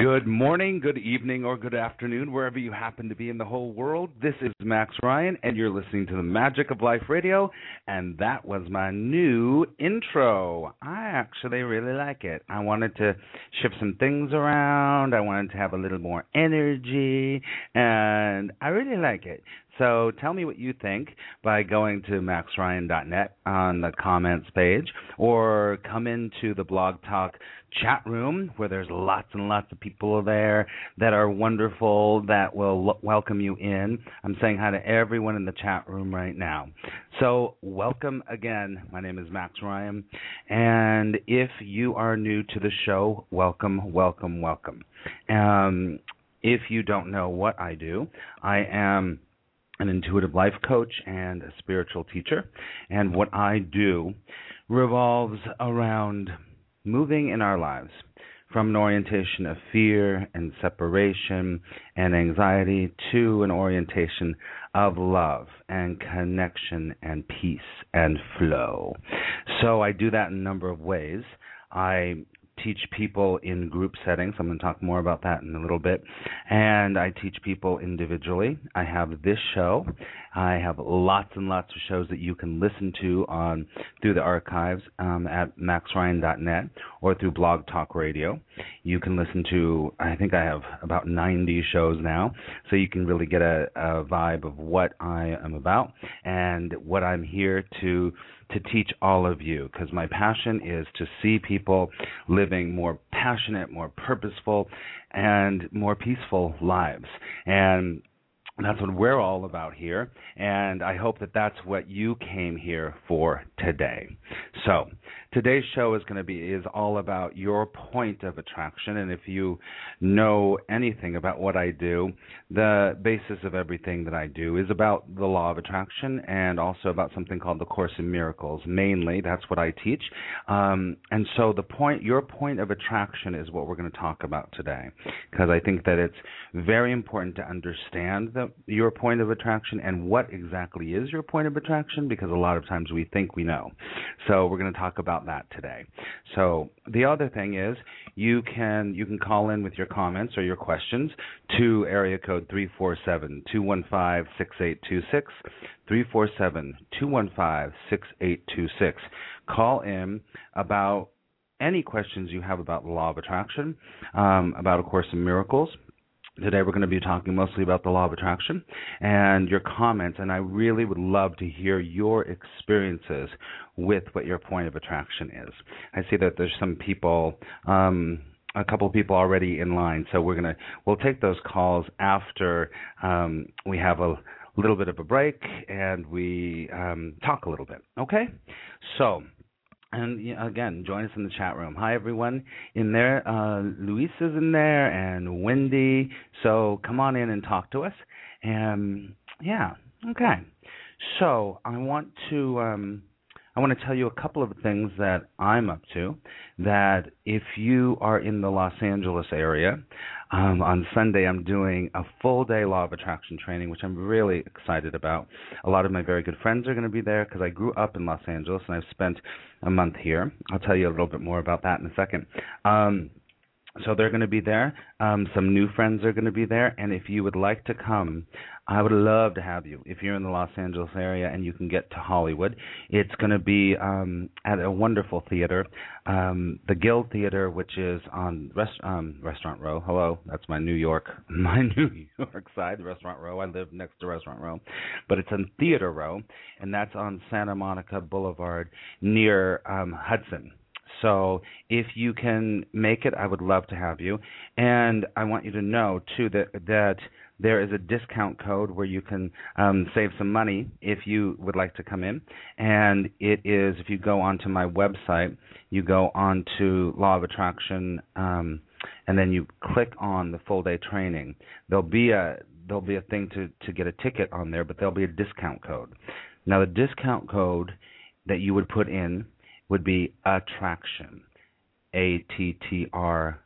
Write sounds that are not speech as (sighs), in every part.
Good morning, good evening, or good afternoon, wherever you happen to be in the whole world. This is Max Ryan, and you're listening to the Magic of Life Radio, and that was my new intro. I actually really like it. I wanted to shift some things around, I wanted to have a little more energy, and I really like it. So tell me what you think by going to maxryan.net on the comments page or come into the Blog Talk chat room where there's lots and lots of people there that are wonderful that will l- welcome you in. I'm saying hi to everyone in the chat room right now. So, welcome again. My name is Max Ryan. And if you are new to the show, welcome, welcome, welcome. Um, if you don't know what I do, I am an intuitive life coach and a spiritual teacher. And what I do revolves around moving in our lives from an orientation of fear and separation and anxiety to an orientation of love and connection and peace and flow. So I do that in a number of ways. I teach people in group settings. I'm going to talk more about that in a little bit. And I teach people individually. I have this show. I have lots and lots of shows that you can listen to on through the archives um, at maxryan.net or through Blog Talk Radio. You can listen to, I think I have about 90 shows now, so you can really get a, a vibe of what I am about and what I'm here to to teach all of you because my passion is to see people living more passionate, more purposeful, and more peaceful lives. And that's what we're all about here, and I hope that that's what you came here for today. So, today's show is going to be is all about your point of attraction, and if you know anything about what I do, the basis of everything that I do is about the law of attraction and also about something called the Course in Miracles. Mainly, that's what I teach, um, and so the point, your point of attraction, is what we're going to talk about today, because I think that it's very important to understand the your point of attraction and what exactly is your point of attraction because a lot of times we think we know. So we're going to talk about that today. So the other thing is you can you can call in with your comments or your questions to area code 347-215-6826 347-215-6826. Call in about any questions you have about the law of attraction, um, about A Course in Miracles, Today we're going to be talking mostly about the law of attraction and your comments, and I really would love to hear your experiences with what your point of attraction is. I see that there's some people, um, a couple of people already in line, so we're gonna we'll take those calls after um, we have a little bit of a break and we um, talk a little bit. Okay, so and again, join us in the chat room. Hi, everyone in there. Uh, Luis is in there, and Wendy. So come on in and talk to us. And yeah, okay. So I want to um, I want to tell you a couple of things that I'm up to. That if you are in the Los Angeles area, um, on Sunday I'm doing a full day Law of Attraction training, which I'm really excited about. A lot of my very good friends are going to be there because I grew up in Los Angeles and I've spent a month here. I'll tell you a little bit more about that in a second. Um, so they're going to be there. Um, some new friends are going to be there, and if you would like to come, I would love to have you. If you're in the Los Angeles area and you can get to Hollywood, it's going to be um, at a wonderful theater, um, the Guild Theater, which is on rest, um, Restaurant Row. Hello, that's my New York, (laughs) my New York side, Restaurant Row. I live next to Restaurant Row, but it's on Theater Row, and that's on Santa Monica Boulevard near um, Hudson. So if you can make it, I would love to have you. And I want you to know too that that there is a discount code where you can um, save some money if you would like to come in. And it is if you go onto my website, you go onto Law of Attraction, um, and then you click on the full day training. There'll be a there'll be a thing to to get a ticket on there, but there'll be a discount code. Now the discount code that you would put in would be attraction. A T T R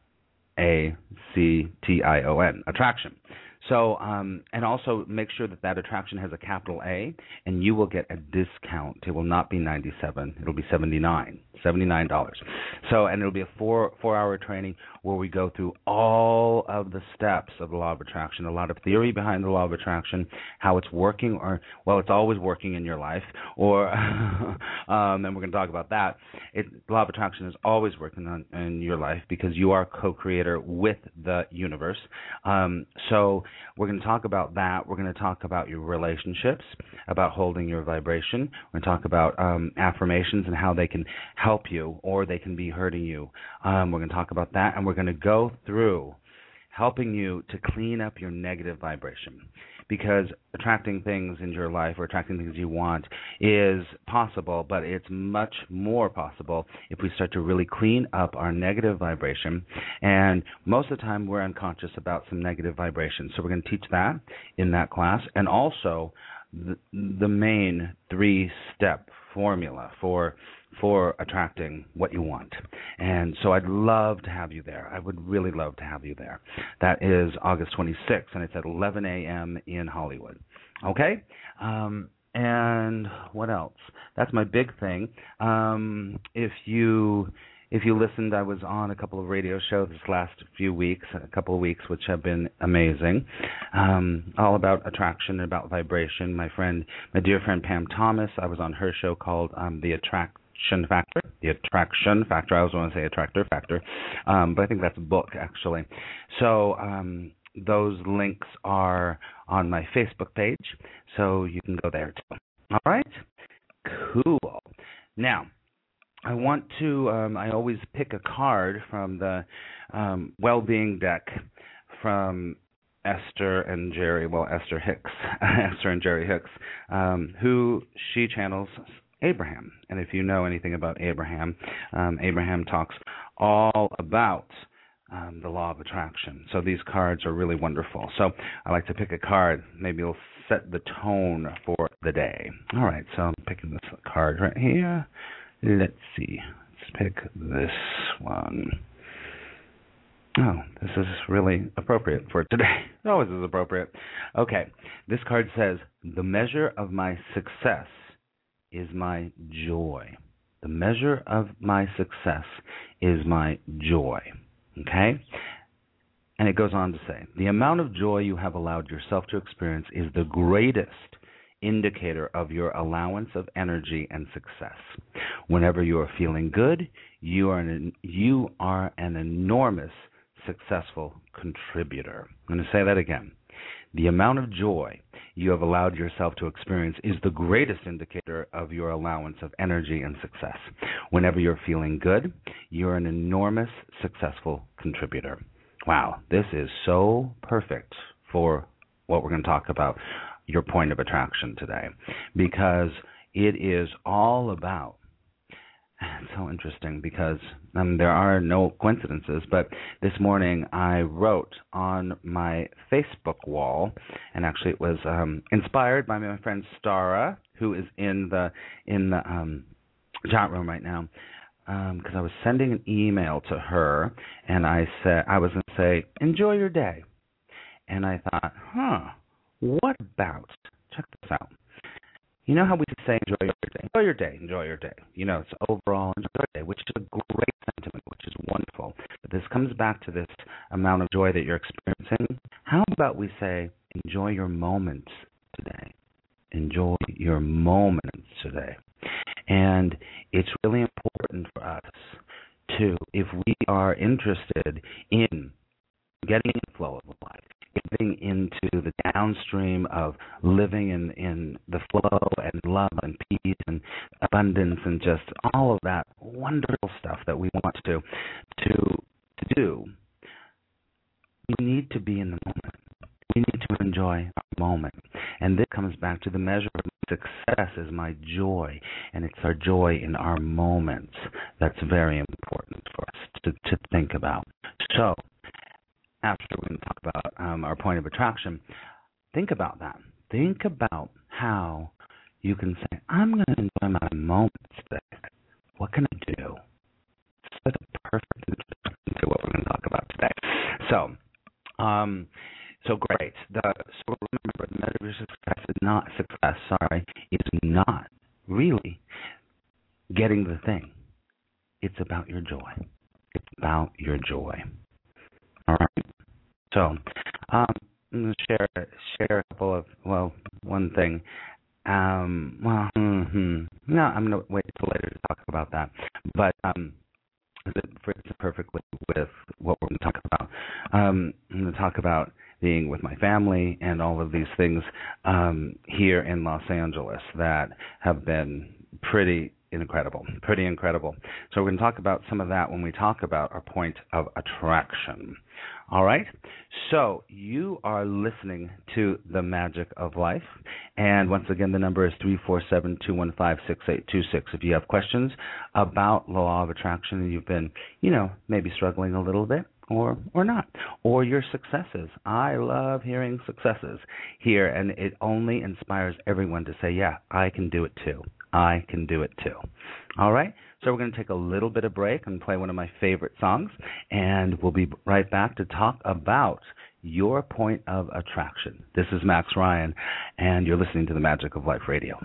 A C T I O N. Attraction. So, um, and also make sure that that attraction has a capital A, and you will get a discount. It will not be 97; it'll be 79, 79 dollars. So, and it'll be a four four hour training where we go through all of the steps of the law of attraction, a lot of theory behind the law of attraction, how it's working, or well, it's always working in your life, or (laughs) um, and we're going to talk about that. It, law of attraction is always working on in your life because you are co-creator with the universe. Um, so we're going to talk about that. We're going to talk about your relationships, about holding your vibration. We're going to talk about um, affirmations and how they can help you or they can be hurting you. Um, we're going to talk about that, and we're going to go through helping you to clean up your negative vibration because attracting things in your life or attracting things you want is possible, but it's much more possible if we start to really clean up our negative vibration. And most of the time, we're unconscious about some negative vibration. So we're going to teach that in that class, and also the, the main three step formula for for attracting what you want. And so I'd love to have you there. I would really love to have you there. That is August 26th, and it's at 11 a.m. in Hollywood. Okay? Um, and what else? That's my big thing. Um, if you if you listened, I was on a couple of radio shows this last few weeks, a couple of weeks, which have been amazing. Um, all about attraction, and about vibration. My friend, my dear friend Pam Thomas, I was on her show called um, The Attract factor. The attraction factor. I always want to say attractor factor, um, but I think that's a book actually. So um, those links are on my Facebook page, so you can go there too. All right, cool. Now. I want to. Um, I always pick a card from the um, well-being deck from Esther and Jerry. Well, Esther Hicks, (laughs) Esther and Jerry Hicks, um, who she channels Abraham. And if you know anything about Abraham, um, Abraham talks all about um, the law of attraction. So these cards are really wonderful. So I like to pick a card. Maybe it'll set the tone for the day. All right, so I'm picking this card right here. Let's see. Let's pick this one. Oh, this is really appropriate for today. (laughs) It always is appropriate. Okay, this card says, The measure of my success is my joy. The measure of my success is my joy. Okay? And it goes on to say the amount of joy you have allowed yourself to experience is the greatest indicator of your allowance of energy and success. Whenever you are feeling good, you are an, you are an enormous successful contributor. I'm going to say that again. The amount of joy you have allowed yourself to experience is the greatest indicator of your allowance of energy and success. Whenever you're feeling good, you're an enormous successful contributor. Wow, this is so perfect for what we're going to talk about your point of attraction today because it is all about it's (sighs) so interesting because um, there are no coincidences. But this morning I wrote on my Facebook wall, and actually it was um, inspired by my friend Stara, who is in the in the um, chat room right now. Because um, I was sending an email to her, and I said I was going to say, "Enjoy your day," and I thought, "Huh, what about check this out? You know how we say enjoy your day, enjoy your day, enjoy your day. You know, it's overall enjoy your day, which is a great sentiment, which is wonderful. But this comes back to this amount of joy that you're experiencing. How about we say, enjoy your moments today? Enjoy your moments today. And it's really important for us to, if we are interested in getting in the flow of life, getting into the downstream of living in, in the flow and love and peace and abundance and just all of that wonderful stuff that we want to to to do, we need to be in the moment. We need to enjoy our moment. And this comes back to the measure of success is my joy. And it's our joy in our moments that's very important for us to, to think about. So, after to talk about um, our point of attraction, think about that. Think about how you can say, I'm going to enjoy my moments today. What can I do? It's a perfect introduction to what we're going to talk about today. So, um, so great. The, so remember, the measure of success is not success. Sorry, is not really getting the thing. It's about your joy. It's about your joy. All right. So, um, I'm going to share share a couple of well, one thing. Um, well, mm-hmm. no, I'm going to wait till later to talk about that. But um, it fits perfectly with what we're going to talk about. Um, I'm going to talk about being with my family and all of these things um, here in Los Angeles that have been pretty incredible, pretty incredible. So we're going to talk about some of that when we talk about our point of attraction. All right. So you are listening to the magic of life, and once again, the number is three four seven two one five six eight two six. If you have questions about law of attraction and you've been, you know, maybe struggling a little bit, or or not or your successes. I love hearing successes here and it only inspires everyone to say yeah i can do it too. I can do it too. All right so we're going to take a little bit of break and play one of my favorite songs and we'll be right back to talk about your point of attraction. This is max ryan and you're listening to the magic of life radio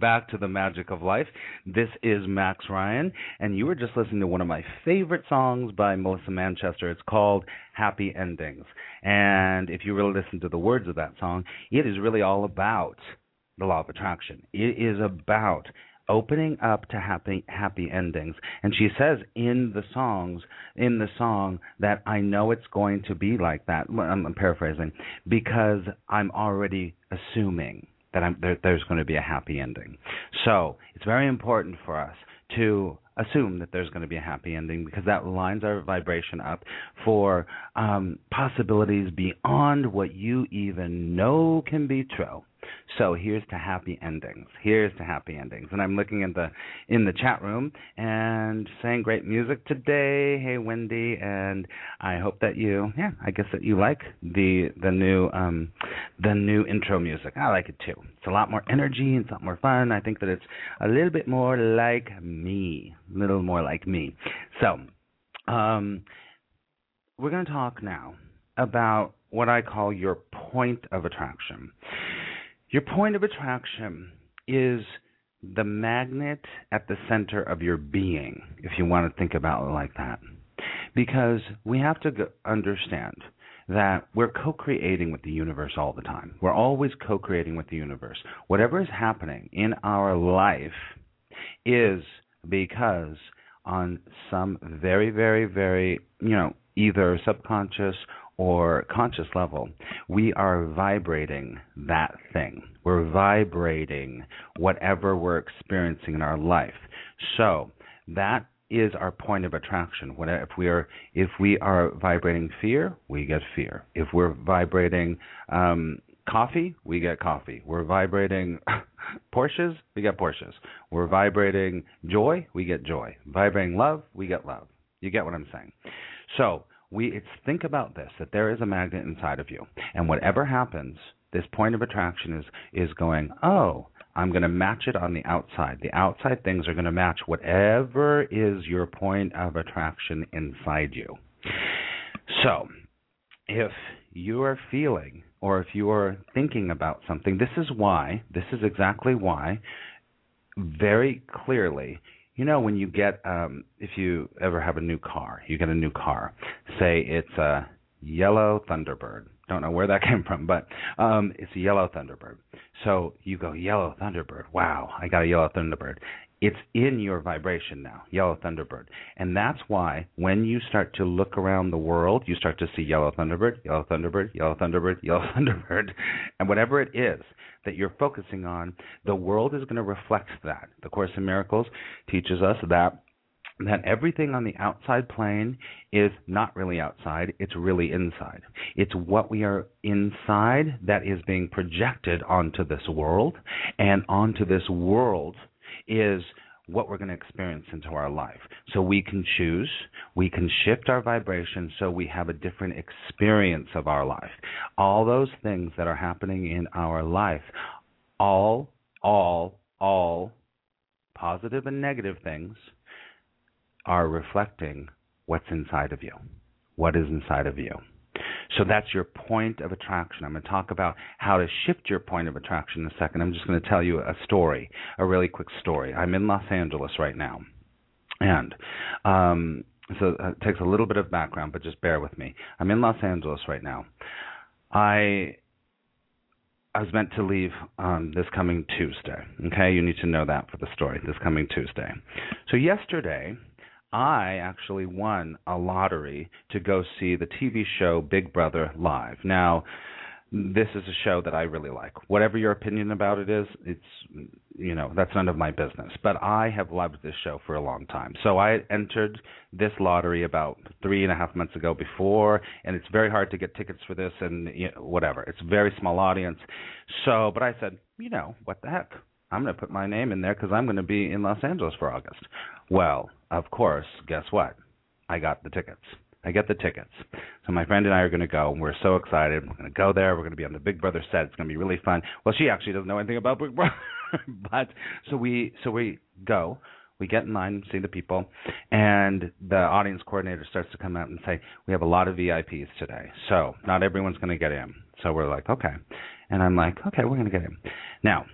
back to the Magic of Life. This is Max Ryan, and you were just listening to one of my favorite songs by Melissa Manchester. It's called Happy Endings. And if you really listen to the words of that song, it is really all about the law of attraction. It is about opening up to happy happy endings and she says in the songs in the song that I know it's going to be like that I'm, I'm paraphrasing because I'm already assuming that there, there's going to be a happy ending. So it's very important for us to assume that there's going to be a happy ending because that lines our vibration up for um, possibilities beyond what you even know can be true so here's to happy endings. Here's to happy endings. And I'm looking in the in the chat room and saying great music today. Hey Wendy, and I hope that you yeah, I guess that you like the the new um the new intro music. I like it too. It's a lot more energy, it's a lot more fun. I think that it's a little bit more like me. A little more like me. So um we're going to talk now about what I call your point of attraction. Your point of attraction is the magnet at the center of your being, if you want to think about it like that. Because we have to understand that we're co creating with the universe all the time. We're always co creating with the universe. Whatever is happening in our life is because on some very, very, very, you know, either subconscious or conscious level, we are vibrating that thing. We're vibrating whatever we're experiencing in our life. So that is our point of attraction. If we are if we are vibrating fear, we get fear. If we're vibrating um, coffee, we get coffee. We're vibrating (laughs) Porsches, we get Porsches. We're vibrating joy, we get joy. Vibrating love, we get love. You get what I'm saying? So we it's think about this that there is a magnet inside of you. And whatever happens this point of attraction is is going oh i'm going to match it on the outside. The outside things are going to match whatever is your point of attraction inside you. So if you are feeling or if you are thinking about something this is why this is exactly why very clearly you know when you get um if you ever have a new car you get a new car say it's a yellow thunderbird. Don't know where that (laughs) came from but um it's a yellow thunderbird. So you go yellow thunderbird? Wow i got a yellow thunderbird it's in your vibration now, yellow thunderbird. And that's why when you start to look around the world, you start to see yellow thunderbird, yellow thunderbird, yellow thunderbird, (laughs) yellow thunderbird, and whatever it is that you're focusing on, the world is going to reflect that. The Course in Miracles teaches us that that everything on the outside plane is not really outside, it's really inside. It's what we are inside that is being projected onto this world, and onto this world is what we're going to experience into our life. So we can choose, we can shift our vibration so we have a different experience of our life. All those things that are happening in our life, all, all, all positive and negative things are reflecting what's inside of you. What is inside of you? So that's your point of attraction. I'm going to talk about how to shift your point of attraction in a second. I'm just going to tell you a story, a really quick story. I'm in Los Angeles right now. And um, so uh, it takes a little bit of background, but just bear with me. I'm in Los Angeles right now. I I was meant to leave um, this coming Tuesday. Okay, you need to know that for the story. This coming Tuesday. So yesterday, I actually won a lottery to go see the TV show Big Brother live. Now, this is a show that I really like. Whatever your opinion about it is, it's you know that's none of my business. But I have loved this show for a long time. So I entered this lottery about three and a half months ago before, and it's very hard to get tickets for this, and you know, whatever. It's a very small audience. So, but I said, you know, what the heck? I'm going to put my name in there because I'm going to be in Los Angeles for August. Well, of course, guess what? I got the tickets. I get the tickets. So my friend and I are going to go, and we're so excited. We're going to go there. We're going to be on the Big Brother set. It's going to be really fun. Well, she actually doesn't know anything about Big Brother, (laughs) but so we so we go. We get in line, see the people, and the audience coordinator starts to come out and say, "We have a lot of VIPs today, so not everyone's going to get in." So we're like, "Okay," and I'm like, "Okay, we're going to get in." Now,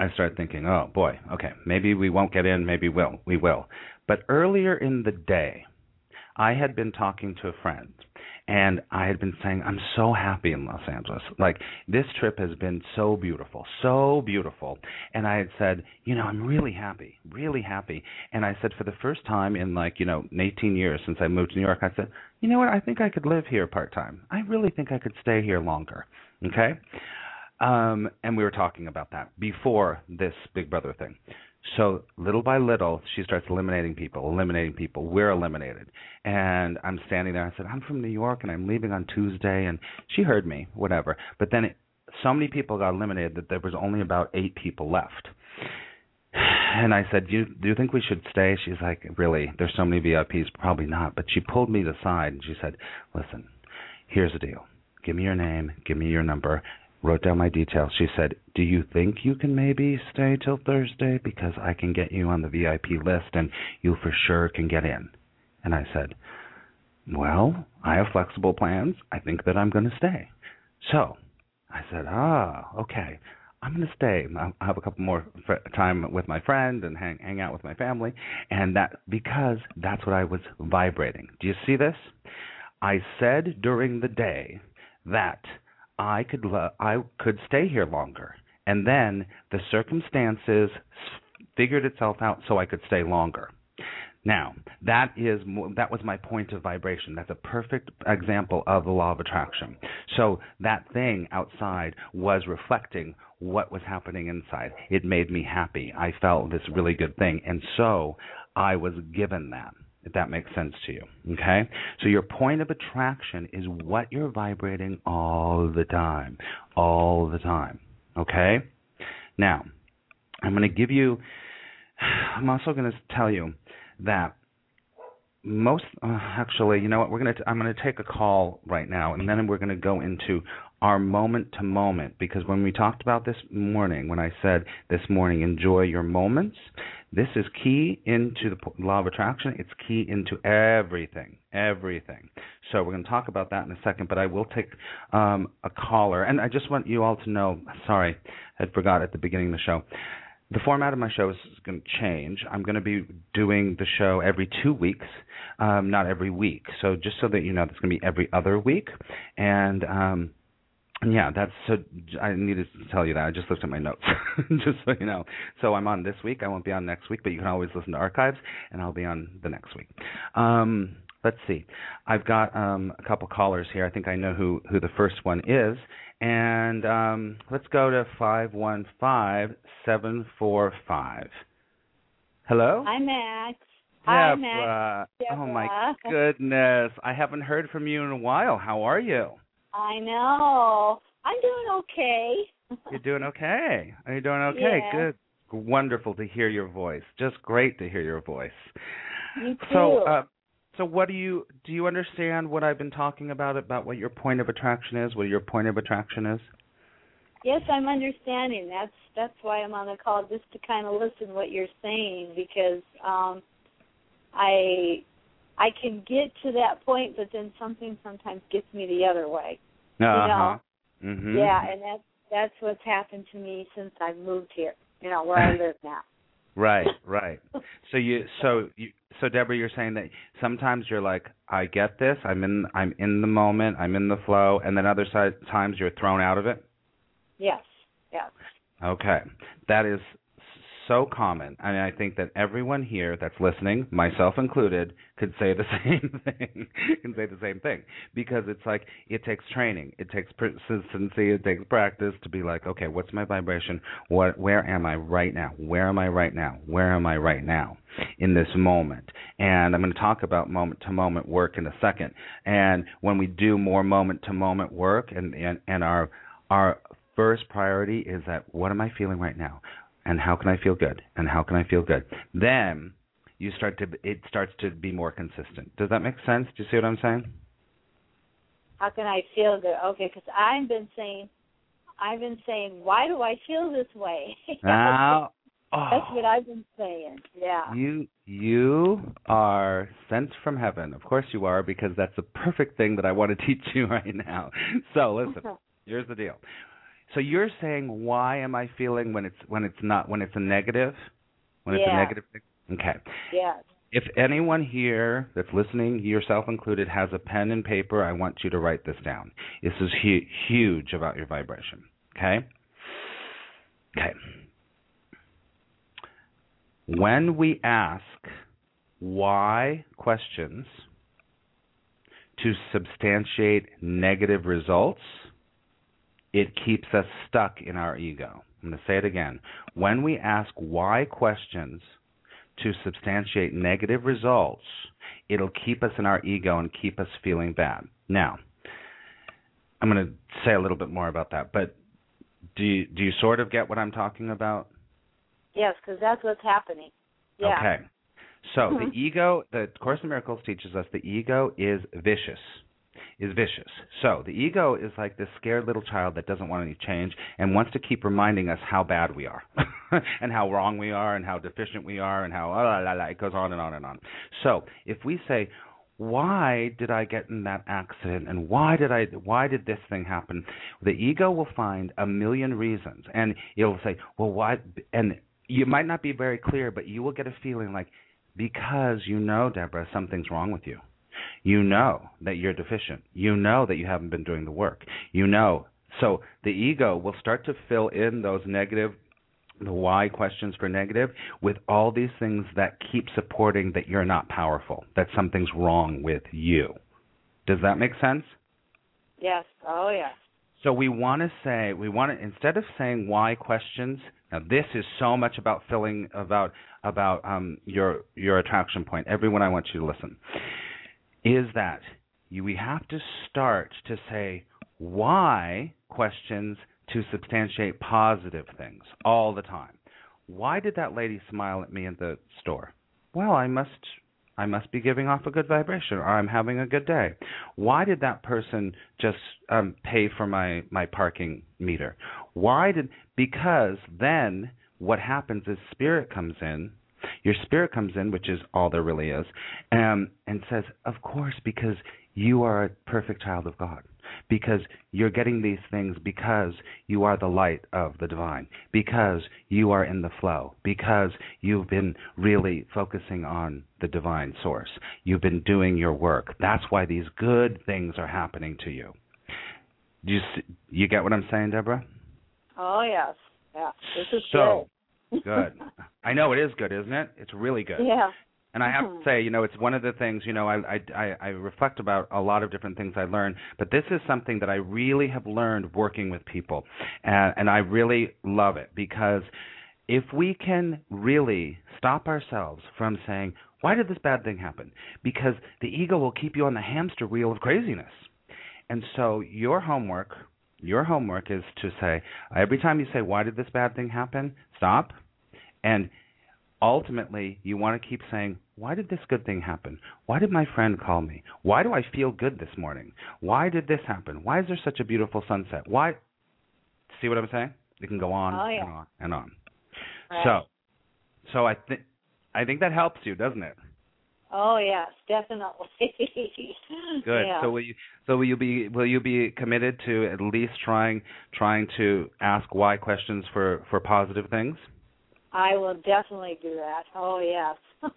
I started thinking, oh boy, okay, maybe we won't get in, maybe we'll, we will. But earlier in the day, I had been talking to a friend and I had been saying, I'm so happy in Los Angeles. Like, this trip has been so beautiful, so beautiful. And I had said, you know, I'm really happy, really happy. And I said, for the first time in like, you know, 18 years since I moved to New York, I said, you know what, I think I could live here part time. I really think I could stay here longer. Okay? Um, and we were talking about that before this Big Brother thing. So little by little, she starts eliminating people, eliminating people. We're eliminated. And I'm standing there. I said, I'm from New York and I'm leaving on Tuesday. And she heard me, whatever. But then it, so many people got eliminated that there was only about eight people left. And I said, do you, do you think we should stay? She's like, really? There's so many VIPs. Probably not. But she pulled me to the side and she said, listen, here's the deal. Give me your name. Give me your number wrote down my details. She said, "Do you think you can maybe stay till Thursday because I can get you on the VIP list and you for sure can get in?" And I said, "Well, I have flexible plans. I think that I'm going to stay." So, I said, "Ah, okay. I'm going to stay. I'll have a couple more time with my friend and hang hang out with my family, and that because that's what I was vibrating. Do you see this? I said during the day that I could I could stay here longer, and then the circumstances figured itself out so I could stay longer. Now, that is that was my point of vibration. That's a perfect example of the law of attraction. So that thing outside was reflecting what was happening inside. It made me happy. I felt this really good thing, and so I was given that if that makes sense to you. Okay? So your point of attraction is what you're vibrating all the time. All the time. Okay? Now, I'm going to give you, (sighs) I'm also going to tell you that most uh, actually you know what? We're going to i'm going to take a call right now and then we're going to go into our moment to moment because when we talked about this morning when i said this morning enjoy your moments this is key into the law of attraction. It's key into everything everything. So we're going to talk about that in a second but i will take um, a caller. And i just want you all to know sorry i forgot at the beginning of the show the format of my show is going to change. I'm going to be doing the show every two weeks, um, not every week. So just so that you know, it's going to be every other week. And um, yeah, that's so. I needed to tell you that. I just looked at my notes, (laughs) just so you know. So I'm on this week. I won't be on next week, but you can always listen to archives, and I'll be on the next week. Um, let's see. I've got um, a couple callers here. I think I know who who the first one is, and um, let's go to 515-745. Hello? Hi, Max. Hi, Max. Oh, my (laughs) goodness. I haven't heard from you in a while. How are you? I know. I'm doing okay. (laughs) You're doing okay. Are you doing okay? Yeah. Good. Wonderful to hear your voice. Just great to hear your voice. You too. So, uh, so what do you do? You understand what I've been talking about about what your point of attraction is? What your point of attraction is? yes, I'm understanding. That's that's why I'm on the call just to kind of listen what you're saying because um I I can get to that point, but then something sometimes gets me the other way. Uh huh. You know? Mhm. Yeah, and that's that's what's happened to me since I've moved here. You know where I (laughs) live now. Right, right. So you, so you, so Deborah, you're saying that sometimes you're like, I get this, I'm in, I'm in the moment, I'm in the flow, and then other side, times you're thrown out of it. Yes, yes. Okay, that is so common, and I think that everyone here that's listening, myself included, could say the (laughs) same thing. can say the same thing because it's like it takes training, it takes persistency, it takes practice to be like, okay, what's my vibration? What, where am I right now? Where am I right now? Where am I right now in this moment? And I'm going to talk about moment to moment work in a second. And when we do more moment to moment work, and and and our our first priority is that what am I feeling right now? And how can I feel good and how can I feel good. Then you start to it starts to be more consistent. Does that make sense? Do you see what I'm saying? How can I feel good? Okay, because I've been saying, I've been saying, why do I feel this way? (laughs) Now, oh, That's what I've been saying. Yeah. you you are sent from heaven. Of course you are because that's the perfect thing that I want to (laughs) teach you right now. So listen, here's the deal. So you're saying why am I feeling when it's when it's not when it's a negative? When it's a negative thing? Okay. Yes. If anyone here that's listening, yourself included, has a pen and paper, I want you to write this down. This is hu- huge about your vibration. Okay? Okay. When we ask why questions to substantiate negative results, it keeps us stuck in our ego. I'm going to say it again. When we ask why questions to substantiate negative results, it'll keep us in our ego and keep us feeling bad. Now, I'm going to say a little bit more about that, but do you, do you sort of get what I'm talking about? Yes, because that's what's happening. Yeah. Okay. So Mhm. the ego, the Course in Miracles teaches us the ego is vicious. Is vicious. So the ego is like this scared little child that doesn't want any change and wants to keep reminding us how bad we are, (laughs) and how wrong we are, and how deficient we are, and how oh, la, la, la, it goes on and on and on. So if we say, why did I get in that accident and why did I why did this thing happen the ego will find a million reasons and it'll say well why and you might not be very clear but you will get a feeling like because you know Deborah something's wrong with you you know that you're deficient you know that you haven't been doing the work you know so the ego will start to fill in those negative the why questions for negative with all these things that keep supporting that you're not powerful, that something's wrong with you. Does that make sense? Yes. Oh, yes. So we want to say we want to instead of saying why questions. Now this is so much about filling about about um, your your attraction point. Everyone, I want you to listen. Is that you, we have to start to say why questions to substantiate positive things all the time. Why did that lady smile at me in the store? Well, I must I must be giving off a good vibration or I'm having a good day. Why did that person just um pay for my my parking meter? Why did because then what happens is spirit comes in your spirit comes in, which is all there really is, um, and says, Of course, because you are a perfect child of God. Because you're getting these things because you are the light of the divine. Because you are in the flow. Because you've been really focusing on the divine source. You've been doing your work. That's why these good things are happening to you. Do you, you get what I'm saying, Deborah? Oh, yes. Yeah. This is So, good. I know it is good, isn't it? It's really good. Yeah. And I have to mm-hmm. say, you know, it's one of the things, you know, I, I I I reflect about a lot of different things I learn, but this is something that I really have learned working with people, and and I really love it because if we can really stop ourselves from saying, why did this bad thing happen? Because the ego will keep you on the hamster wheel of craziness. And so your homework, your homework is to say every time you say, why did this bad thing happen? Stop, and ultimately you want to keep saying why did this good thing happen? Why did my friend call me? Why do i feel good this morning? Why did this happen? Why is there such a beautiful sunset? Why? See what i'm saying? It can go on Oh, yeah. and on and on. Right. so so i think i think that helps you doesn't it Oh, yes, definitely. (laughs) good Yeah. so will you so will you be will you be committed to at least trying trying to ask why questions for for positive things I will definitely do that. Oh, yes. (laughs)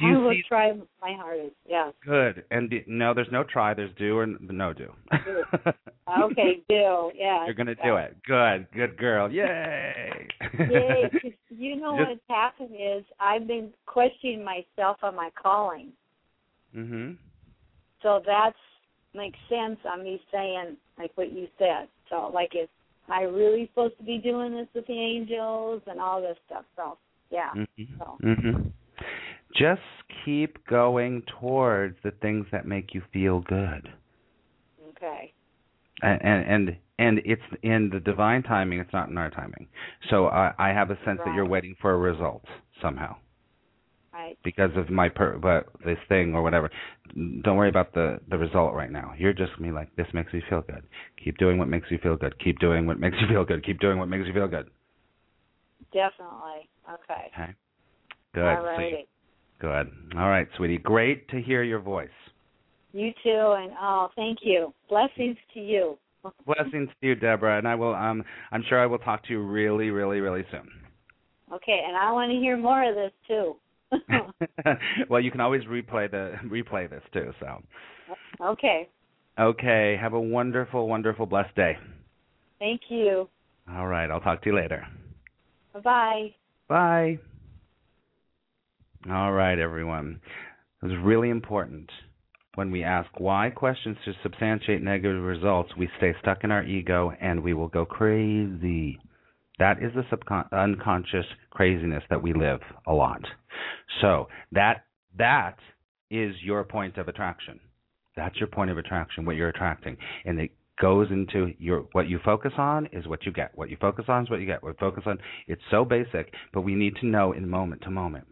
Do you I will see- try my hardest. Yes. good and d- no there's no try there's do or no do Okay, (laughs) do. Yeah. You're gonna do it. Good, good girl. Yay! Yay. (laughs) you know Just- what's happened is I've been questioning myself on my calling. mhm. So that's makes sense on me saying like what you said. So like is I really supposed to be doing this with the angels and all this stuff. So yeah. Mhm. So Mhm. Just keep going towards the things that make you feel good. okay. And and and, and it's in the divine timing, it's not in our timing. So I I have a sense that you're waiting for a result somehow Right. because of my per but this thing or whatever. Don't worry about the the result right now. You're just gonna like this makes me feel good. Keep doing what makes you feel good. Keep doing what makes you feel good. Keep doing what makes you feel good. Definitely. Okay. Okay. Good. All So you- good. All right, sweetie. Great to hear your voice. You too and oh thank you. Blessings to you. (laughs) Blessings to you, Deborah, and I will. Um, I'm sure I will talk to you really, really, really soon. Okay, and I want to hear more of this too. (laughs) well, you can always replay the replay this too. So. Okay. Okay. Have a wonderful, wonderful, blessed day. Thank you. All right. I'll talk to you later. Bye-bye. Bye. All right, everyone. It was really important when we ask why questions to substantiate negative results, we stay stuck in our ego and we will go crazy. That is the subcon- unconscious craziness that we live a lot. So that that is your point of attraction. That's your point of attraction, what you're attracting, and it goes into your what you focus on is what you get. What you focus on is what you get. What you focus on. It's so basic, but we need to know in moment to moment.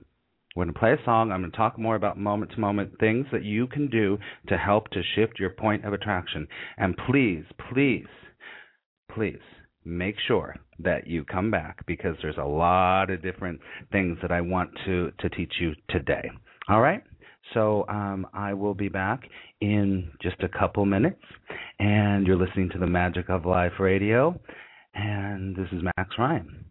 We're going to play a song. I'm going to talk more about moment to moment things that you can do to help to shift your point of attraction. And please, please, please make sure that you come back because there's a lot of different things that I want to, to teach you today. All right? So um, I will be back in just a couple minutes, and you're listening to the Magic of Life Radio, and this is Max Ryan.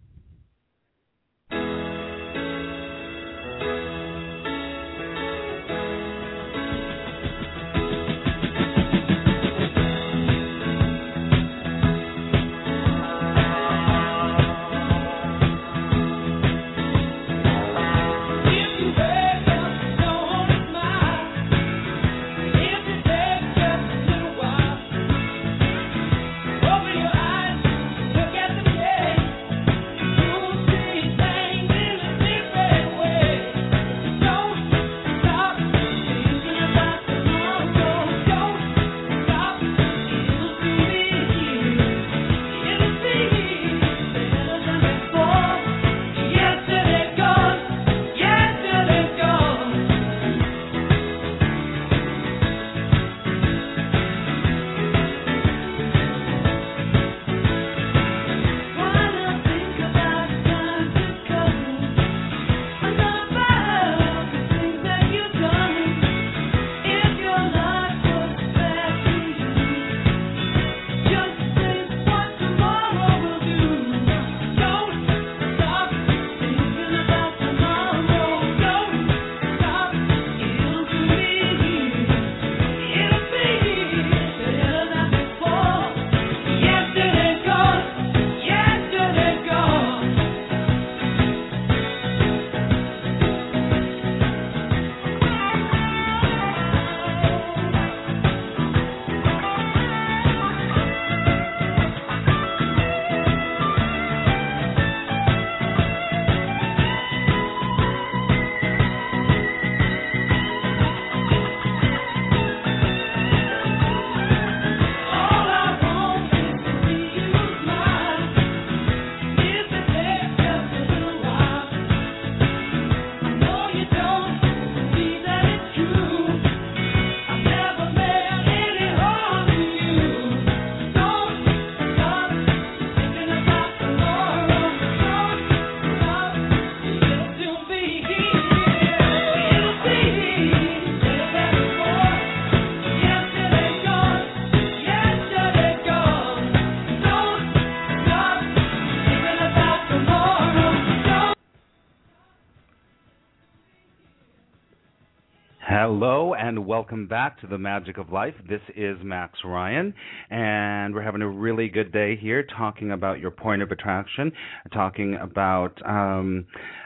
And welcome back to the Magic of Life. This is Max Ryan, and we're having a really good day here talking about your point of attraction, talking about. Um,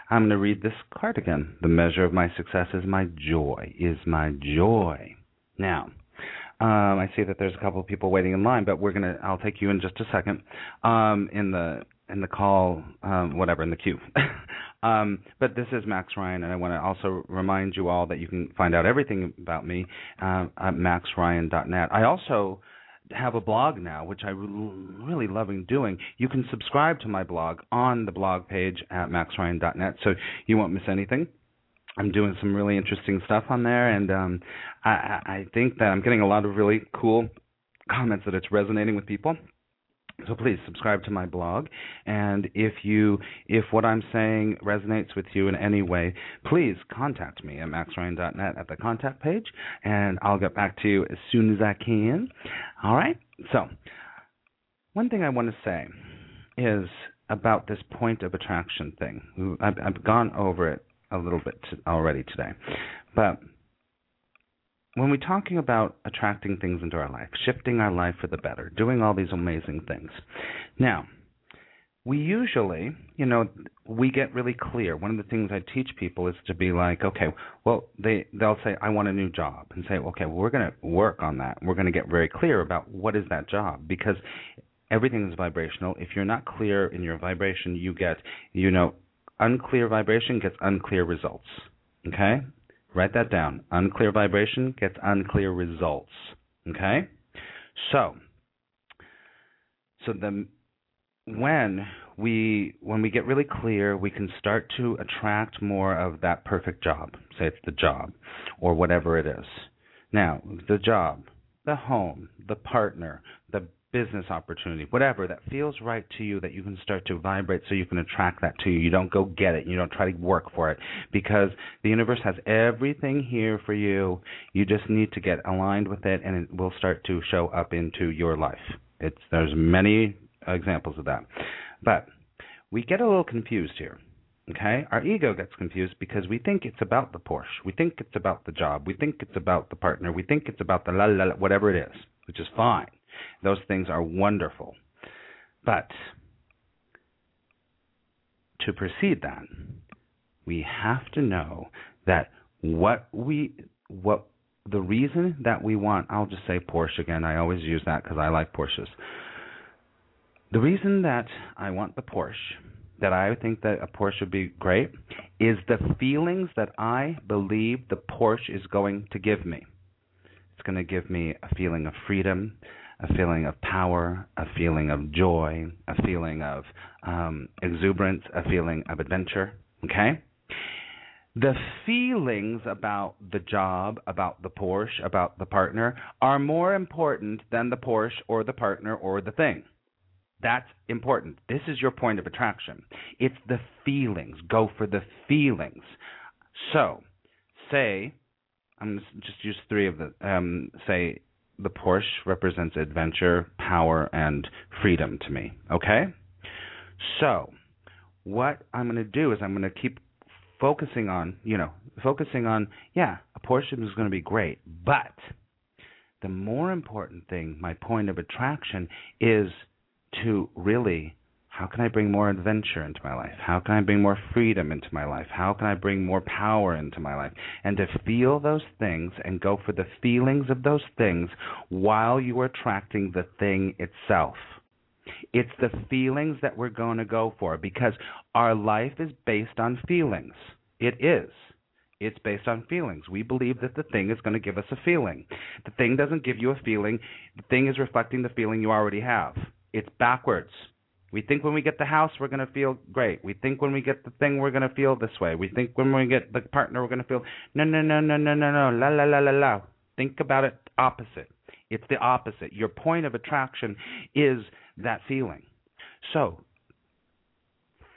I'm going to read this card again. The measure of my success is my joy. Is my joy. Now, um, I see that there's a couple of people waiting in line, but we're gonna. I'll take you in just a second. Um, in the in the call, um, whatever in the queue. (laughs) Um, but this is Max Ryan, and I want to also remind you all that you can find out everything about me uh, at maxryan.net. I also have a blog now, which I'm really loving doing. You can subscribe to my blog on the blog page at maxryan.net, so you won't miss anything. I'm doing some really interesting stuff on there, and um, I, I think that I'm getting a lot of really cool comments that it's resonating with people. So please subscribe to my blog, and if you if what I'm saying resonates with you in any way, please contact me at maxryan.net at the contact page, and I'll get back to you as soon as I can. All right. So one thing I want to say is about this point of attraction thing. I've, I've gone over it a little bit already today, but when we're talking about attracting things into our life, shifting our life for the better, doing all these amazing things, now we usually, you know, we get really clear. One of the things I teach people is to be like, okay, well, they they'll say, I want a new job, and say, okay, well, we're going to work on that. We're going to get very clear about what is that job because everything is vibrational. If you're not clear in your vibration, you get, you know, unclear vibration gets unclear results. Okay, write that down. Unclear vibration gets unclear results. Okay, so so the when we when we get really clear, we can start to attract more of that perfect job. Say it's the job or whatever it is. Now, the job, the home, the partner, the business opportunity, whatever that feels right to you that you can start to vibrate so you can attract that to you. You don't go get it. You don't try to work for it because the universe has everything here for you. You just need to get aligned with it and it will start to show up into your life. It's there's many examples of that. But we get a little confused here. Okay? Our ego gets confused because we think it's about the Porsche. We think it's about the job. We think it's about the partner. We think it's about the la la la, whatever it is, which is fine. Those things are wonderful. But to proceed then, we have to know that what we what the reason that we want I'll just say Porsche again. I always use that because I like Porsches. The reason that I want the Porsche, that I think that a Porsche would be great, is the feelings that I believe the Porsche is going to give me. It's going to give me a feeling of freedom, a feeling of power, a feeling of joy, a feeling of um, exuberance, a feeling of adventure. Okay? The feelings about the job, about the Porsche, about the partner are more important than the Porsche or the partner or the thing. That's important. This is your point of attraction. It's the feelings. Go for the feelings. So, say, I'm just use three of the, um, say, the Porsche represents adventure, power, and freedom to me. Okay? So, what I'm going to do is I'm going to keep focusing on, you know, focusing on, yeah, a Porsche is going to be great, but the more important thing, my point of attraction, is to really how can I bring more adventure into my life? How can I bring more freedom into my life? How can I bring more power into my life? And to feel those things and go for the feelings of those things while you are attracting the thing itself. It's the feelings that we're going to go for because our life is based on feelings. It is. It's based on feelings. We believe that the thing is going to give us a feeling. The thing doesn't give you a feeling, the thing is reflecting the feeling you already have. It's backwards. We think when we get the house, we're going to feel great. We think when we get the thing, we're going to feel this way. We think when we get the partner, we're going to feel no, no, no, no, no, no, no, la, la, la, la, la. Think about it opposite. It's the opposite. Your point of attraction is that feeling. So,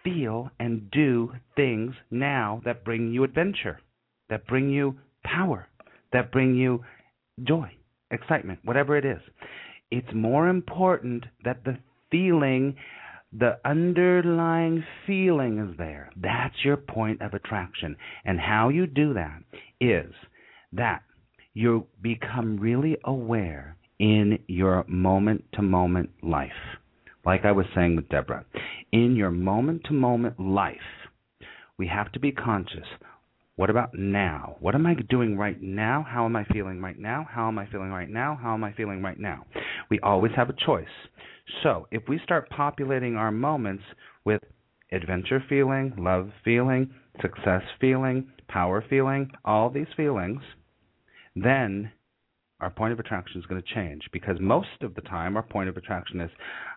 feel and do things now that bring you adventure, that bring you power, that bring you joy, excitement, whatever it is it's more important that the feeling, the underlying feeling is there. That's your point of attraction. And how you do that is that you become really aware in your moment to moment life. Like I was saying with Deborah, in your moment to moment life, we have to be conscious what about now? What am I doing right now? How am I feeling right now? How am I feeling right now? How am I feeling right now? We always have a choice. So if we start populating our moments with adventure feeling, love feeling, success feeling, power feeling, all these feelings, then our point of attraction is going to change because most of the time our point of attraction is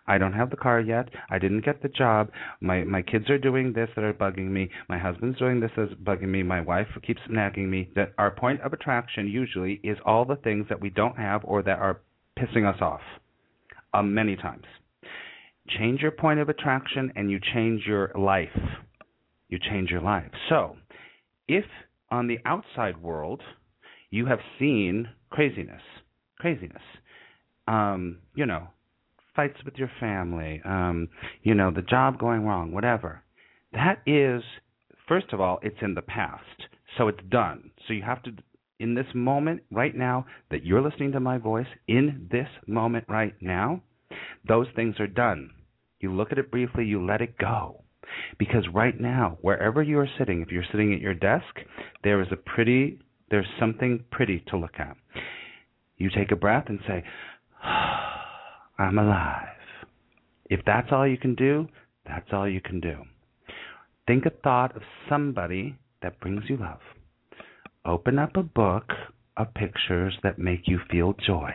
I don't have the car yet, I didn't get the job, my my kids are doing this that are bugging me, my husband's doing this that's bugging me, my wife keeps nagging me. That our point of attraction usually is all the things that we don't have or that are pissing us off. Um, many times. Change your point of attraction and you change your life. You change your life. So, if on the outside world you have seen craziness, craziness. Um, you know, fights with your family, um, you know, the job going wrong, whatever. That is, first of all, it's in the past. So it's done. So you have to, in this moment right now that you're listening to my voice, in this moment right now, those things are done. You look at it briefly, you let it go. Because right now, wherever you are sitting, if you're sitting at your desk, there is a pretty, there's something pretty to look at. You take a breath and say, (sighs) I'm alive. If that's all you can do, that's all you can do. Think a thought of somebody that brings you love. Open up a book of pictures that make you feel joy.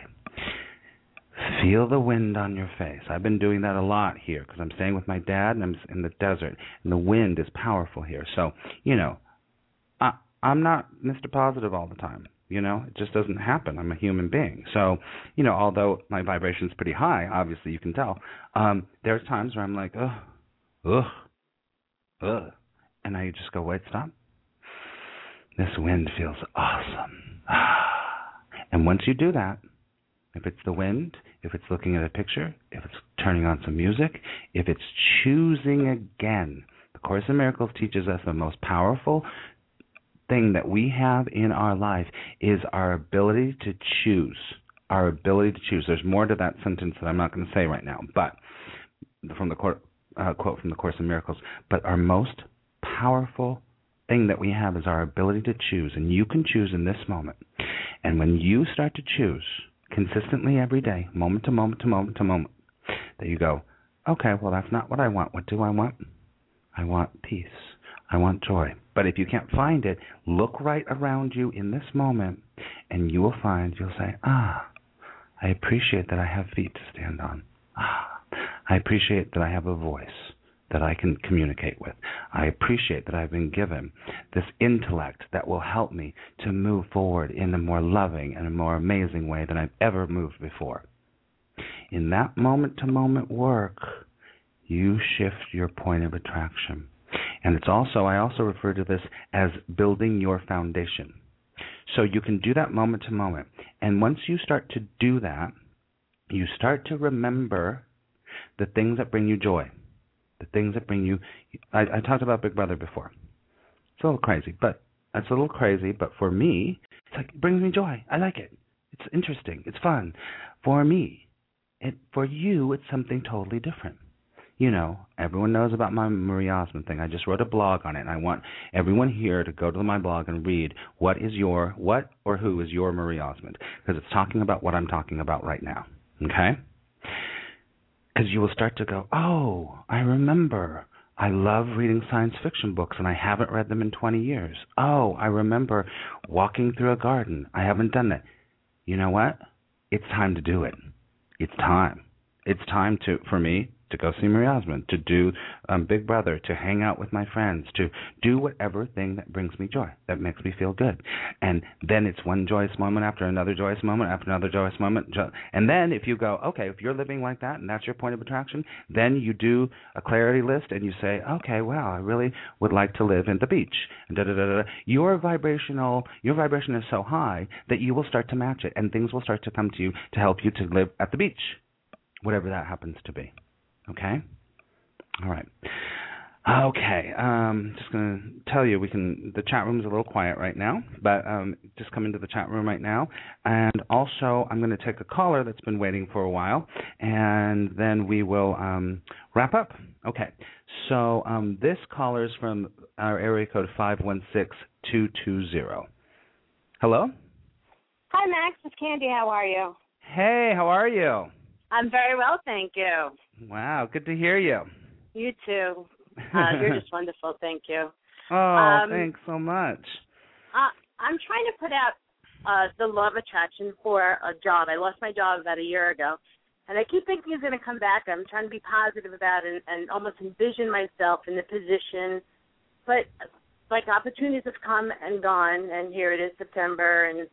Feel the wind on your face. I've been doing that a lot here because I'm staying with my dad and I'm in the desert, and the wind is powerful here. So, you know, I, I'm not Mr. Positive all the time. You know, it just doesn't happen. I'm a human being. So, you know, although my vibration's pretty high, obviously you can tell. Um, there's times where I'm like, ugh, ugh, ugh, and I just go, wait, stop. This wind feels awesome. (sighs) And once you do that, if it's the wind, if it's looking at a picture, if it's turning on some music, if it's choosing again, the Course in Miracles teaches us the most powerful thing that we have in our life is our ability to choose. Our ability to choose. There's more to that sentence that I'm not going to say right now, but from the uh, quote from the Course in Miracles. But our most powerful thing that we have is our ability to choose, and you can choose in this moment. And when you start to choose consistently every day, moment to moment to moment to moment, that you go, okay, well, that's not what I want. What do I want? I want peace. I want joy. But if you can't find it, look right around you in this moment, and you will find, you'll say, ah, I appreciate that I have feet to stand on. Ah, I appreciate that I have a voice that I can communicate with. I appreciate that I've been given this intellect that will help me to move forward in a more loving and a more amazing way than I've ever moved before. In that moment to moment work, you shift your point of attraction. And it's also, I also refer to this as building your foundation. So you can do that moment to moment. And once you start to do that, you start to remember the things that bring you joy the things that bring you. I, I talked about Big Brother before. It's a little crazy, but it's a little crazy. But for me, it's like it brings me joy. I like it. It's interesting. It's fun. For me, it for you, it's something totally different. You know, everyone knows about my Marie Osmond thing. I just wrote a blog on it, and I want everyone here to go to my blog and read what is your what or who is your Marie Osmond because it's talking about what I'm talking about right now. Okay because you will start to go, oh, I remember. I love reading science fiction books and I haven't read them in 20 years. Oh, I remember walking through a garden. I haven't done that. You know what? It's time to do it. It's time. It's time to for me to go see Marie Osmond, to do um, Big Brother, to hang out with my friends, to do whatever thing that brings me joy, that makes me feel good. And then it's one joyous moment after another joyous moment after another joyous moment. And then if you go, okay, if you're living like that and that's your point of attraction, then you do a clarity list and you say, okay, wow, I really would like to live in the beach. And da da da da. Your vibrational, your vibration is so high that you will start to match it, and things will start to come to you to help you to live at the beach, whatever that happens to be. Okay? All right. Okay, um, just going to tell you we can. The chat room is a little quiet right now, but um, just come into the chat room right now. And also, I'm going to take a caller that's been waiting for a while, and then we will um, wrap up. Okay, so um, this caller is from our area code five one six two two zero. Hello. Hi, Max. It's Candy. How are you? Hey, how are you? I'm very well, thank you. Wow, good to hear you. You too. (laughs) Uh, you're just wonderful. Thank you. Oh, um, thanks so much. Uh, I'm trying to put out uh, the law of attraction for a job. I lost my job about a year ago, and I keep thinking it's going to come back. I'm trying to be positive about it and, and almost envision myself in the position. But like opportunities have come and gone, and here it is September, and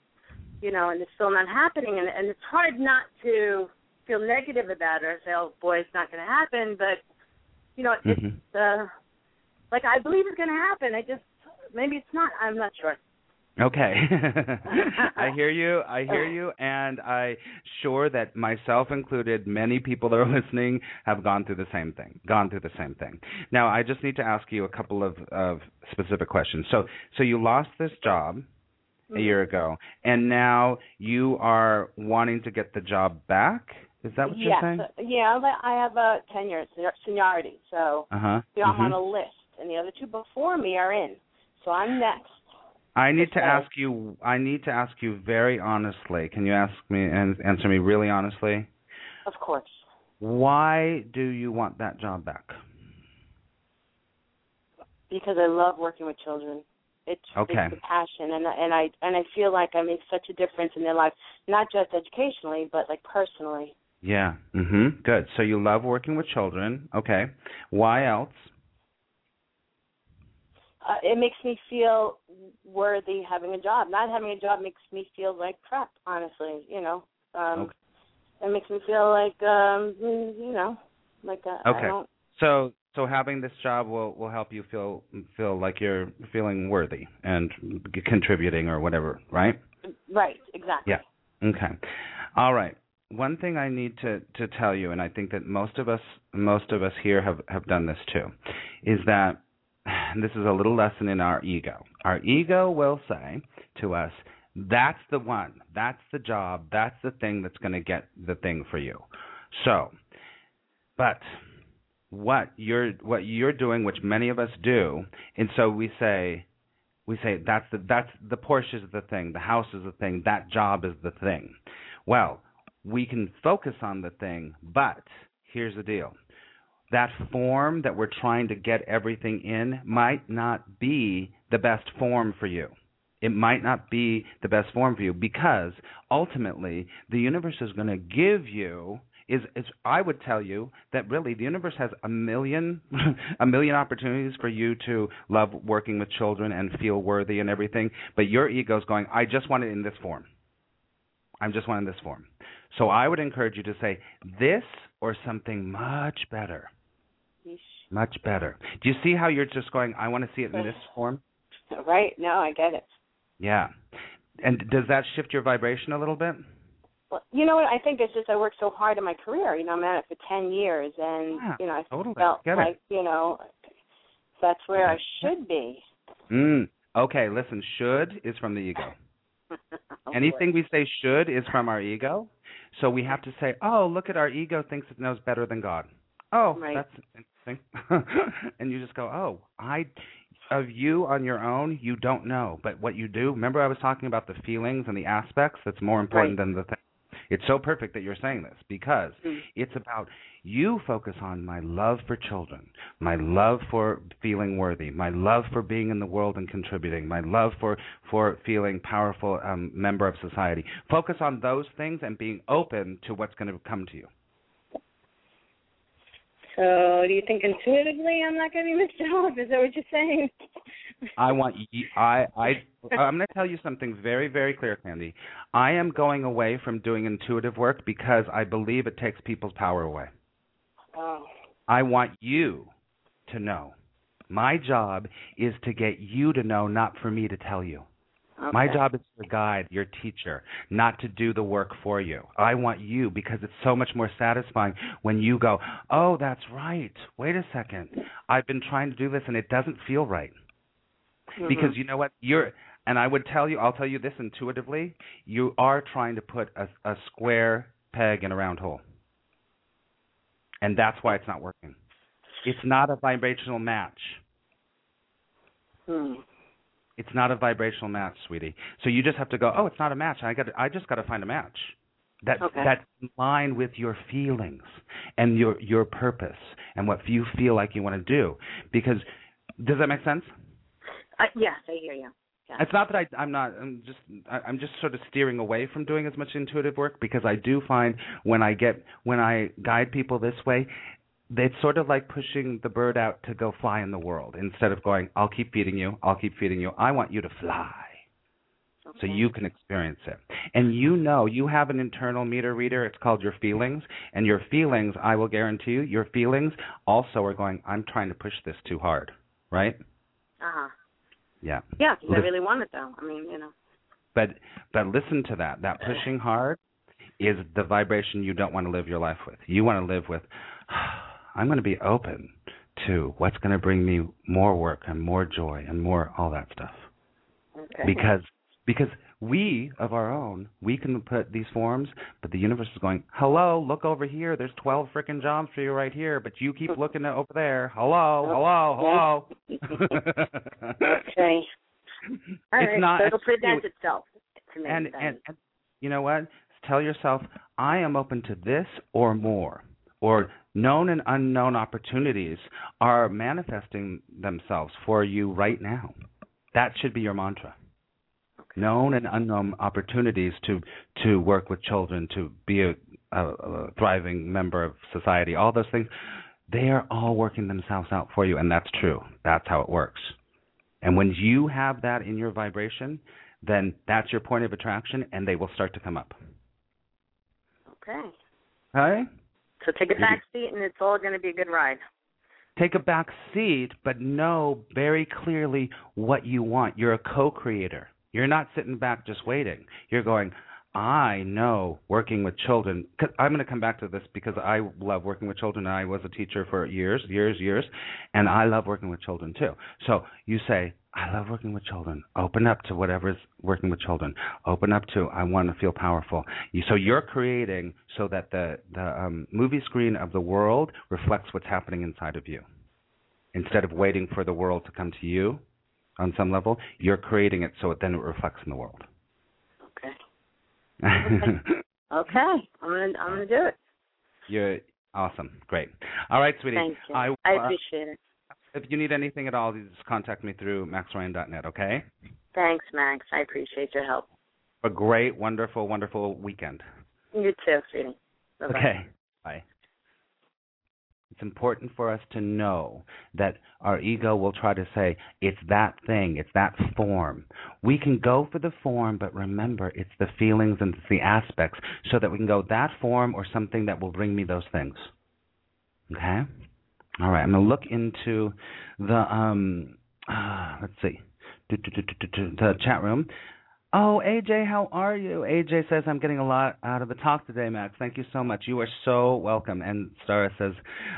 you know, and it's still not happening, and, and it's hard not to feel negative about it or say, "Oh boy, it's not going to happen." But you know, it's mm-hmm. uh, like I believe it's going to happen. I just maybe it's not. I'm not sure. Okay. (laughs) I hear you. I hear you. And I sure that myself included, many people that are listening have gone through the same thing. Gone through the same thing. Now, I just need to ask you a couple of, of specific questions. So, so you lost this job a year ago, and now you are wanting to get the job back. Is that what yes. you're saying? Yeah, but I have a ten year seniority, so Uh huh. you know, I'm on a list, and the other two before me are in, so I'm next. I need to ask you. I need to ask you very honestly. Can you ask me and answer me really honestly? Of course. Why do you want that job back? because I love working with children. It's Okay. it's a passion, and and I and I feel like I make such a difference in their life, not just educationally, but like personally. Yeah. Mhm. Good. So you love working with children. Okay. Why else? Uh, it makes me feel worthy having a job. Not having a job makes me feel like crap. Honestly, you know. Um, Okay. It makes me feel like um, you know, like uh, I Okay. don't. So so having this job will will help you feel feel like you're feeling worthy and contributing or whatever, right? Right. Exactly. Yeah. Okay. All right. One thing I need to to tell you, and I think that most of us most of us here have have done this too, is that (sighs) this is a little lesson in our ego. Our ego will say to us, "That's the one. That's the job. That's the thing that's going to get the thing for you." So, but what you're what you're doing, which many of us do, and so we say, we say that's the that's the Porsche is the thing, the house is the thing, that job is the thing. Well, we can focus on the thing, but here's the deal. That form that we're trying to get everything in might not be the best form for you. It might not be the best form for you because ultimately the universe is going to give you is is I would tell you that really the universe has a million (laughs) a million opportunities for you to love working with children and feel worthy and everything, but your ego's going, I just want it in this form. I'm just wanting this form. So I would encourage you to say this or something much better. Yeesh. Much better. Do you see how you're just going, I want to see it in this form? (laughs) Right. No, I get it. Yeah. And does that shift your vibration a little bit? Well, you know what? I think it's just I worked so hard in my career. You know, I'm at it for ten years, and Yeah, you know, I totally. felt Get it. like you know that's where I should be. Mm. Okay, listen, should is from the ego. (laughs) Oh, Anything we say should is from our ego. So we have to say, oh, look at our ego thinks it knows better than God. Oh, Right. that's interesting. (laughs) and you just go, oh, I, of you on your own, you don't know. But what you do, remember I was talking about the feelings and the aspects that's more important Right. than the thing. It's so perfect that you're saying this because Mm. it's about you focus on my love for children, my love for feeling worthy, my love for being in the world and contributing, my love for for feeling powerful um, member of society. Focus on those things and being open to what's going to come to you. So, do you think intuitively I'm not getting this job? Is that what you're saying? I want you, I I I'm going to tell you something very very clear, Candy. I am going away from doing intuitive work because I believe it takes people's power away. Oh, I want you to know. My job is to get you to know, not for me to tell you. My job is your guide, your teacher, not to do the work for you. I want you because it's so much more satisfying when you go, oh, that's right. Wait a second. I've been trying to do this and it doesn't feel right. Mhm. Because you know what? You're, and I would tell you, I'll tell you this intuitively, you are trying to put a, a square peg in a round hole. And that's why it's not working. It's not a vibrational match. Hmm. It's not a vibrational match, sweetie. So you just have to go, oh, it's not a match. I got I just got to find a match. That Okay. that's in line with your feelings and your your purpose and what you feel like you want to do. Because does that make sense? Uh, yes, I hear you. Yeah. It's not that I, I'm not. I'm just. I, I'm just sort of steering away from doing as much intuitive work because I do find when I get when I guide people this way, it's sort of like pushing the bird out to go fly in the world instead of going, "I'll keep feeding you. I'll keep feeding you. I want you to fly." So you can experience it. And you know, you have an internal meter reader. It's called your feelings. And your feelings, I will guarantee you, your feelings also are going, I'm trying to push this too hard. Right? Uh huh. Yeah. Yeah, because I really want it though. I mean, you know. But but listen to that. That pushing hard is the vibration you don't want to live your life with. You want to live with I'm going to be open to what's going to bring me more work and more joy and more all that stuff. Okay. Because because we of our own, we can put these forms, but the universe is going, "Hello, look over here. There's 12 freaking jobs for you right here, but you keep looking over there. Hello, hello, hello." okay. (laughs) All It's right. not- so it'll present itself to me. and, and and you know what? Tell yourself, I am open to this or more. Or known and unknown opportunities are manifesting themselves for you right now. That should be your mantra. Known and unknown opportunities to to work with children, to be a, a, a thriving member of society, all those things, they are all working themselves out for you, and that's true. That's how it works. And when you have that in your vibration, then that's your point of attraction, and they will start to come up. okay. Okay? So take a back seat, and it's all going to be a good ride. Take a back seat, but know very clearly what you want. You're a co creator. You're not sitting back just waiting. You're going, I know working with children. i I'm going to come back to this because I love working with children. I was a teacher for years, years, years, and I love working with children too. So you say, I love working with children. Open up to whatever's working with children. Open up to I want to feel powerful. So you're creating so that the the um, movie screen of the world reflects what's happening inside of you. Instead of waiting for the world to come to you, on some level, you're creating it so it then it reflects in the world. Okay. (laughs) Okay. I'm gonna I'm gonna do it. You're awesome. Great. All right, sweetie. Thank you. I, I uh, appreciate it. If you need anything at all, you just contact me through maxryan.net, okay? Thanks, Max. I appreciate your help. A great, wonderful, wonderful weekend. You too, sweetie. Bye-bye. Okay. Bye. It's important for us to know that our ego will try to say, it's that thing, it's that form. We can go for the form, but remember, it's the feelings and it's the aspects, so that we can go that form or something that will bring me those things. Okay? All right, I'm going to look into the, um, uh, let's see, the chat room. Oh, AJ, how are you? AJ says I'm getting a lot out of the talk today, Max. Thank you so much. You are so welcome. And Stara says,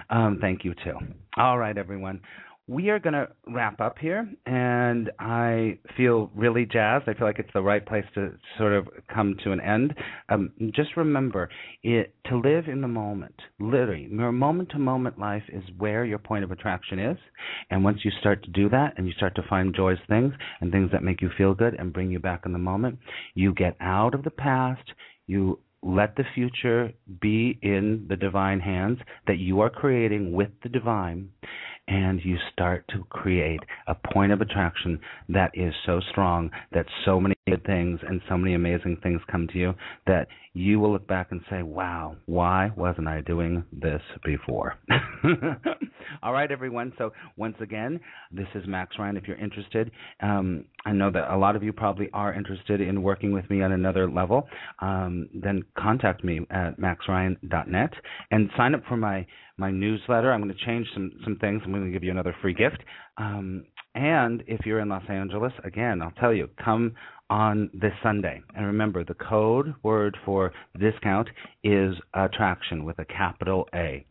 um, thank you too. All right, everyone. We are going to wrap up here, and I feel really jazzed. I feel like it's the right place to sort of come to an end. Um, just remember, it, to live in the moment, literally, your moment to moment life is where your point of attraction is. And once you start to do that and you start to find joyous things and things that make you feel good and bring you back in the moment, you get out of the past, you let the future be in the divine hands that you are creating with the divine, and you start to create a point of attraction that is so strong that so many good things and so many amazing things come to you that you will look back and say, wow, why wasn't I doing this before? (laughs) All right, everyone. So, once again, this is Max Ryan. If you're interested, um, I know that a lot of you probably are interested in working with me on another level. Um, then contact me at maxryan.net and sign up for my, my newsletter. I'm going to change some, some things. I'm going to give you another free gift. Um, and if you're in Los Angeles, again, I'll tell you, come on this Sunday. And remember, the code word for discount is attraction with a capital A.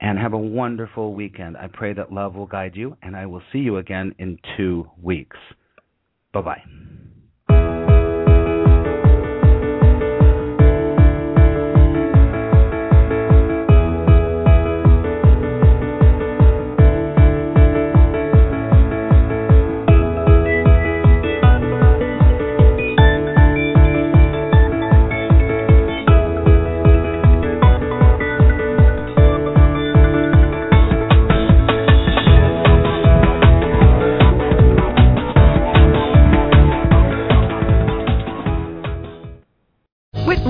And have a wonderful weekend. I pray that love will guide you, and I will see you again in two weeks. Bye bye.